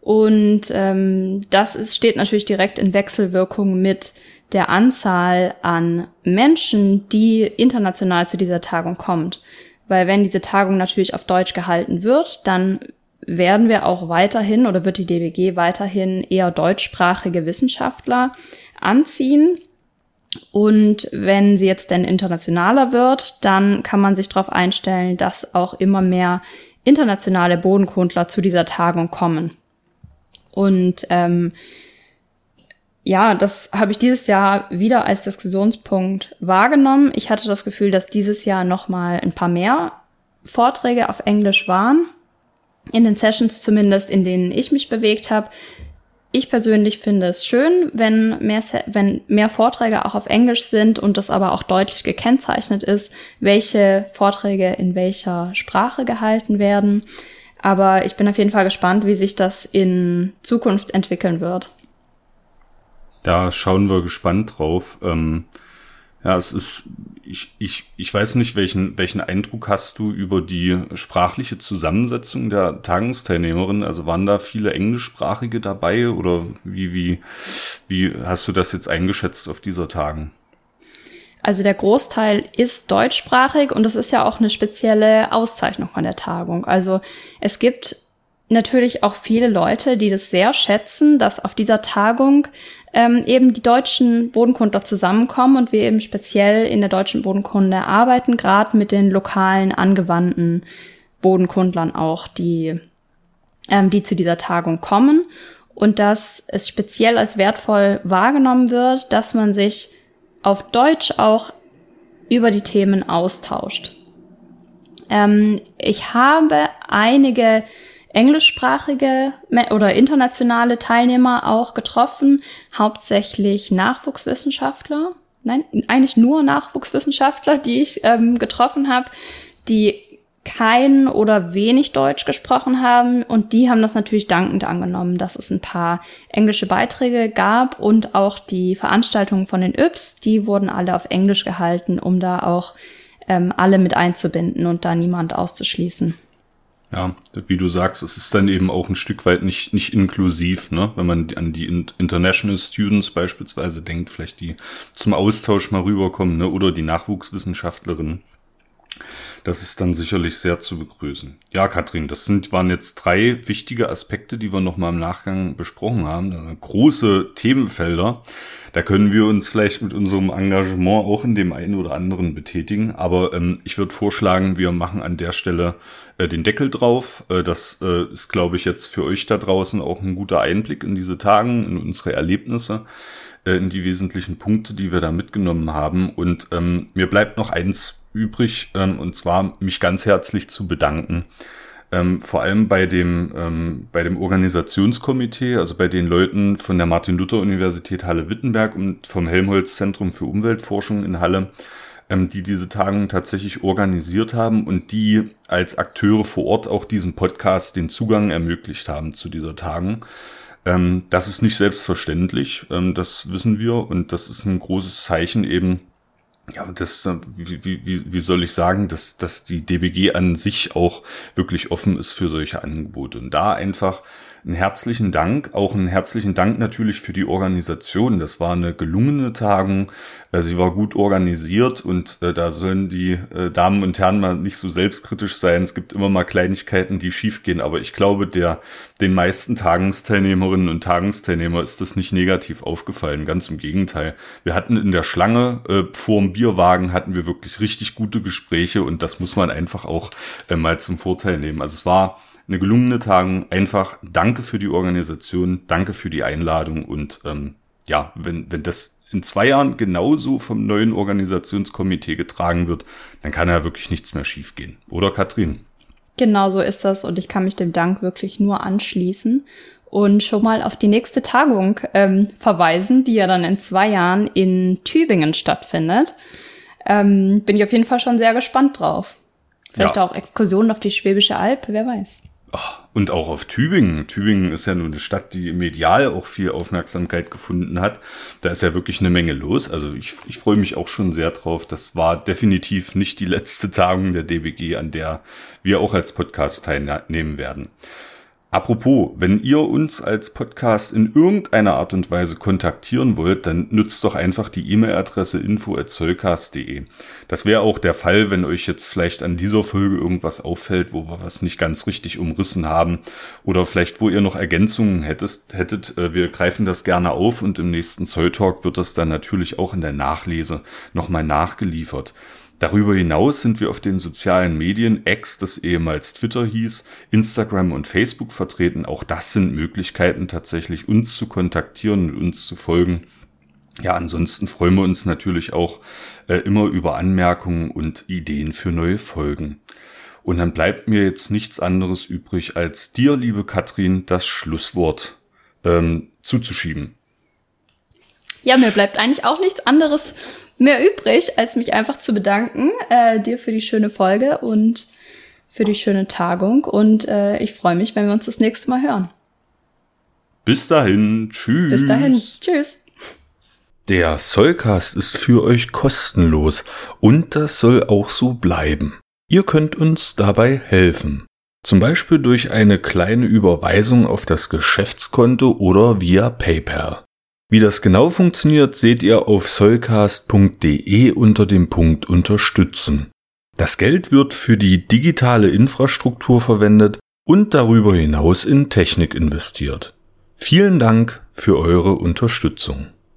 Und ähm, das ist, steht natürlich direkt in Wechselwirkung mit der Anzahl an Menschen, die international zu dieser Tagung kommt. Weil wenn diese Tagung natürlich auf Deutsch gehalten wird, dann werden wir auch weiterhin oder wird die DBG weiterhin eher deutschsprachige Wissenschaftler anziehen. Und wenn sie jetzt denn internationaler wird, dann kann man sich darauf einstellen, dass auch immer mehr internationale Bodenkundler zu dieser Tagung kommen. Und ähm, ja, das habe ich dieses Jahr wieder als Diskussionspunkt wahrgenommen. Ich hatte das Gefühl, dass dieses Jahr noch mal ein paar mehr Vorträge auf Englisch waren in den Sessions zumindest, in denen ich mich bewegt habe. Ich persönlich finde es schön, wenn mehr, wenn mehr Vorträge auch auf Englisch sind und das aber auch deutlich gekennzeichnet ist, welche Vorträge in welcher Sprache gehalten werden. Aber ich bin auf jeden Fall gespannt, wie sich das in Zukunft entwickeln wird. Da schauen wir gespannt drauf. Ähm ja, es ist, ich, ich, ich weiß nicht, welchen, welchen Eindruck hast du über die sprachliche Zusammensetzung der Tagungsteilnehmerinnen? Also waren da viele Englischsprachige dabei oder wie, wie, wie hast du das jetzt eingeschätzt auf dieser Tagen? Also der Großteil ist deutschsprachig und das ist ja auch eine spezielle Auszeichnung von der Tagung. Also es gibt natürlich auch viele Leute, die das sehr schätzen, dass auf dieser Tagung ähm, eben die deutschen Bodenkundler zusammenkommen und wir eben speziell in der deutschen Bodenkunde arbeiten, gerade mit den lokalen angewandten Bodenkundlern auch, die, ähm, die zu dieser Tagung kommen und dass es speziell als wertvoll wahrgenommen wird, dass man sich auf Deutsch auch über die Themen austauscht. Ähm, ich habe einige englischsprachige oder internationale Teilnehmer auch getroffen, hauptsächlich Nachwuchswissenschaftler. Nein, eigentlich nur Nachwuchswissenschaftler, die ich ähm, getroffen habe, die kein oder wenig Deutsch gesprochen haben und die haben das natürlich dankend angenommen, dass es ein paar englische Beiträge gab und auch die Veranstaltungen von den Yps, die wurden alle auf Englisch gehalten, um da auch ähm, alle mit einzubinden und da niemand auszuschließen. Ja, wie du sagst, es ist dann eben auch ein Stück weit nicht, nicht inklusiv, ne? wenn man an die International Students beispielsweise denkt, vielleicht die zum Austausch mal rüberkommen, ne? oder die Nachwuchswissenschaftlerinnen. Das ist dann sicherlich sehr zu begrüßen. Ja, Katrin, das sind, waren jetzt drei wichtige Aspekte, die wir nochmal im Nachgang besprochen haben. Also große Themenfelder. Da können wir uns vielleicht mit unserem Engagement auch in dem einen oder anderen betätigen. Aber ähm, ich würde vorschlagen, wir machen an der Stelle äh, den Deckel drauf. Äh, das äh, ist, glaube ich, jetzt für euch da draußen auch ein guter Einblick in diese Tagen, in unsere Erlebnisse äh, in die wesentlichen Punkte, die wir da mitgenommen haben. Und ähm, mir bleibt noch eins übrig, ähm, und zwar mich ganz herzlich zu bedanken. Ähm, vor allem bei dem, ähm, bei dem Organisationskomitee, also bei den Leuten von der Martin-Luther-Universität Halle-Wittenberg und vom Helmholtz-Zentrum für Umweltforschung in Halle, ähm, die diese Tagung tatsächlich organisiert haben und die als Akteure vor Ort auch diesem Podcast den Zugang ermöglicht haben zu dieser Tagung. Ähm, das ist nicht selbstverständlich, ähm, das wissen wir und das ist ein großes Zeichen eben, ja, das, äh, wie, wie, wie soll ich sagen, dass, dass die DBG an sich auch wirklich offen ist für solche Angebote. Und da einfach einen herzlichen Dank, auch einen herzlichen Dank natürlich für die Organisation. Das war eine gelungene Tagung, äh, sie war gut organisiert und äh, da sollen die äh, Damen und Herren mal nicht so selbstkritisch sein. Es gibt immer mal Kleinigkeiten, die schiefgehen, aber ich glaube, der den meisten Tagungsteilnehmerinnen und Tagungsteilnehmer ist das nicht negativ aufgefallen. Ganz im Gegenteil. Wir hatten in der Schlange äh, vor dem Bierwagen hatten wir wirklich richtig gute Gespräche und das muss man einfach auch äh, mal zum Vorteil nehmen. Also es war eine gelungene Tagung. Einfach danke für die Organisation, danke für die Einladung und ähm, ja, wenn, wenn das in zwei Jahren genauso vom neuen Organisationskomitee getragen wird, dann kann ja wirklich nichts mehr schiefgehen. Oder Katrin? Genau so ist das und ich kann mich dem Dank wirklich nur anschließen und schon mal auf die nächste Tagung ähm, verweisen, die ja dann in zwei Jahren in Tübingen stattfindet. Ähm, bin ich auf jeden Fall schon sehr gespannt drauf. Vielleicht ja. auch Exkursionen auf die Schwäbische Alb, wer weiß. Und auch auf Tübingen. Tübingen ist ja nun eine Stadt, die medial auch viel Aufmerksamkeit gefunden hat. Da ist ja wirklich eine Menge los. Also ich, ich freue mich auch schon sehr drauf. Das war definitiv nicht die letzte Tagung der DBG, an der wir auch als Podcast teilnehmen werden. Apropos, wenn ihr uns als Podcast in irgendeiner Art und Weise kontaktieren wollt, dann nutzt doch einfach die E-Mail-Adresse info@zollcast.de. Das wäre auch der Fall, wenn euch jetzt vielleicht an dieser Folge irgendwas auffällt, wo wir was nicht ganz richtig umrissen haben oder vielleicht wo ihr noch Ergänzungen hättest, hättet. Äh, wir greifen das gerne auf und im nächsten Zoll Talk wird das dann natürlich auch in der Nachlese nochmal nachgeliefert. Darüber hinaus sind wir auf den sozialen Medien X, das ehemals Twitter hieß, Instagram und Facebook vertreten. Auch das sind Möglichkeiten tatsächlich uns zu kontaktieren und uns zu folgen. Ja, ansonsten freuen wir uns natürlich auch äh, immer über Anmerkungen und Ideen für neue Folgen. Und dann bleibt mir jetzt nichts anderes übrig, als dir, liebe Katrin, das Schlusswort ähm, zuzuschieben. Ja, mir bleibt eigentlich auch nichts anderes mehr übrig, als mich einfach zu bedanken, äh, dir für die schöne Folge und für die schöne Tagung. Und äh, ich freue mich, wenn wir uns das nächste Mal hören. Bis dahin, tschüss. Bis dahin, tschüss. Der Soulcast ist für euch kostenlos und das soll auch so bleiben. Ihr könnt uns dabei helfen. Zum Beispiel durch eine kleine Überweisung auf das Geschäftskonto oder via PayPal. Wie das genau funktioniert, seht ihr auf solcast.de unter dem Punkt Unterstützen. Das Geld wird für die digitale Infrastruktur verwendet und darüber hinaus in Technik investiert. Vielen Dank für eure Unterstützung.